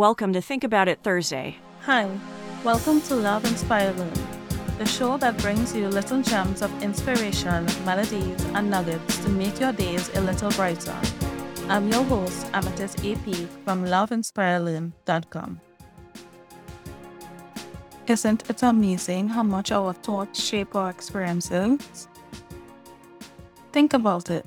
welcome to Think About It Thursday. Hi, welcome to Love Inspire Learn, the show that brings you little gems of inspiration, melodies, and nuggets to make your days a little brighter. I'm your host, Amethyst AP from loveinspirelearn.com. Isn't it amazing how much our thoughts shape our experiences? Think about it.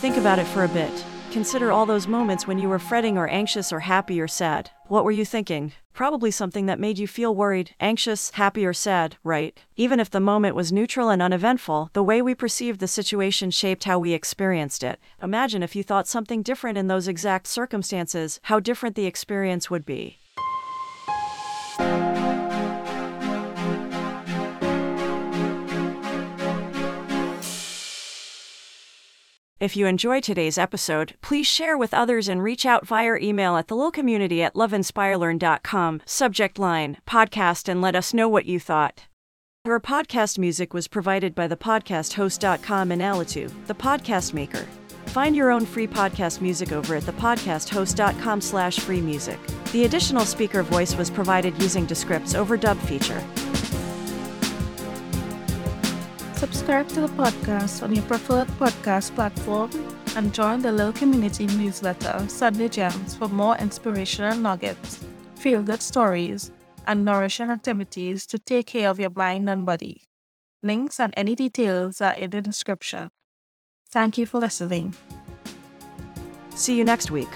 Think about it for a bit. Consider all those moments when you were fretting or anxious or happy or sad. What were you thinking? Probably something that made you feel worried, anxious, happy, or sad, right? Even if the moment was neutral and uneventful, the way we perceived the situation shaped how we experienced it. Imagine if you thought something different in those exact circumstances, how different the experience would be. If you enjoyed today's episode, please share with others and reach out via email at thelilcommunity at loveinspirelearn.com, subject line, podcast, and let us know what you thought. Our podcast music was provided by thepodcasthost.com and Alitu, the podcast maker. Find your own free podcast music over at thepodcasthost.com slash free music. The additional speaker voice was provided using Descript's overdub feature. Subscribe to the podcast on your preferred podcast platform and join the Little Community newsletter Sunday Gems for more inspirational nuggets, feel good stories, and nourishing activities to take care of your mind and body. Links and any details are in the description. Thank you for listening. See you next week.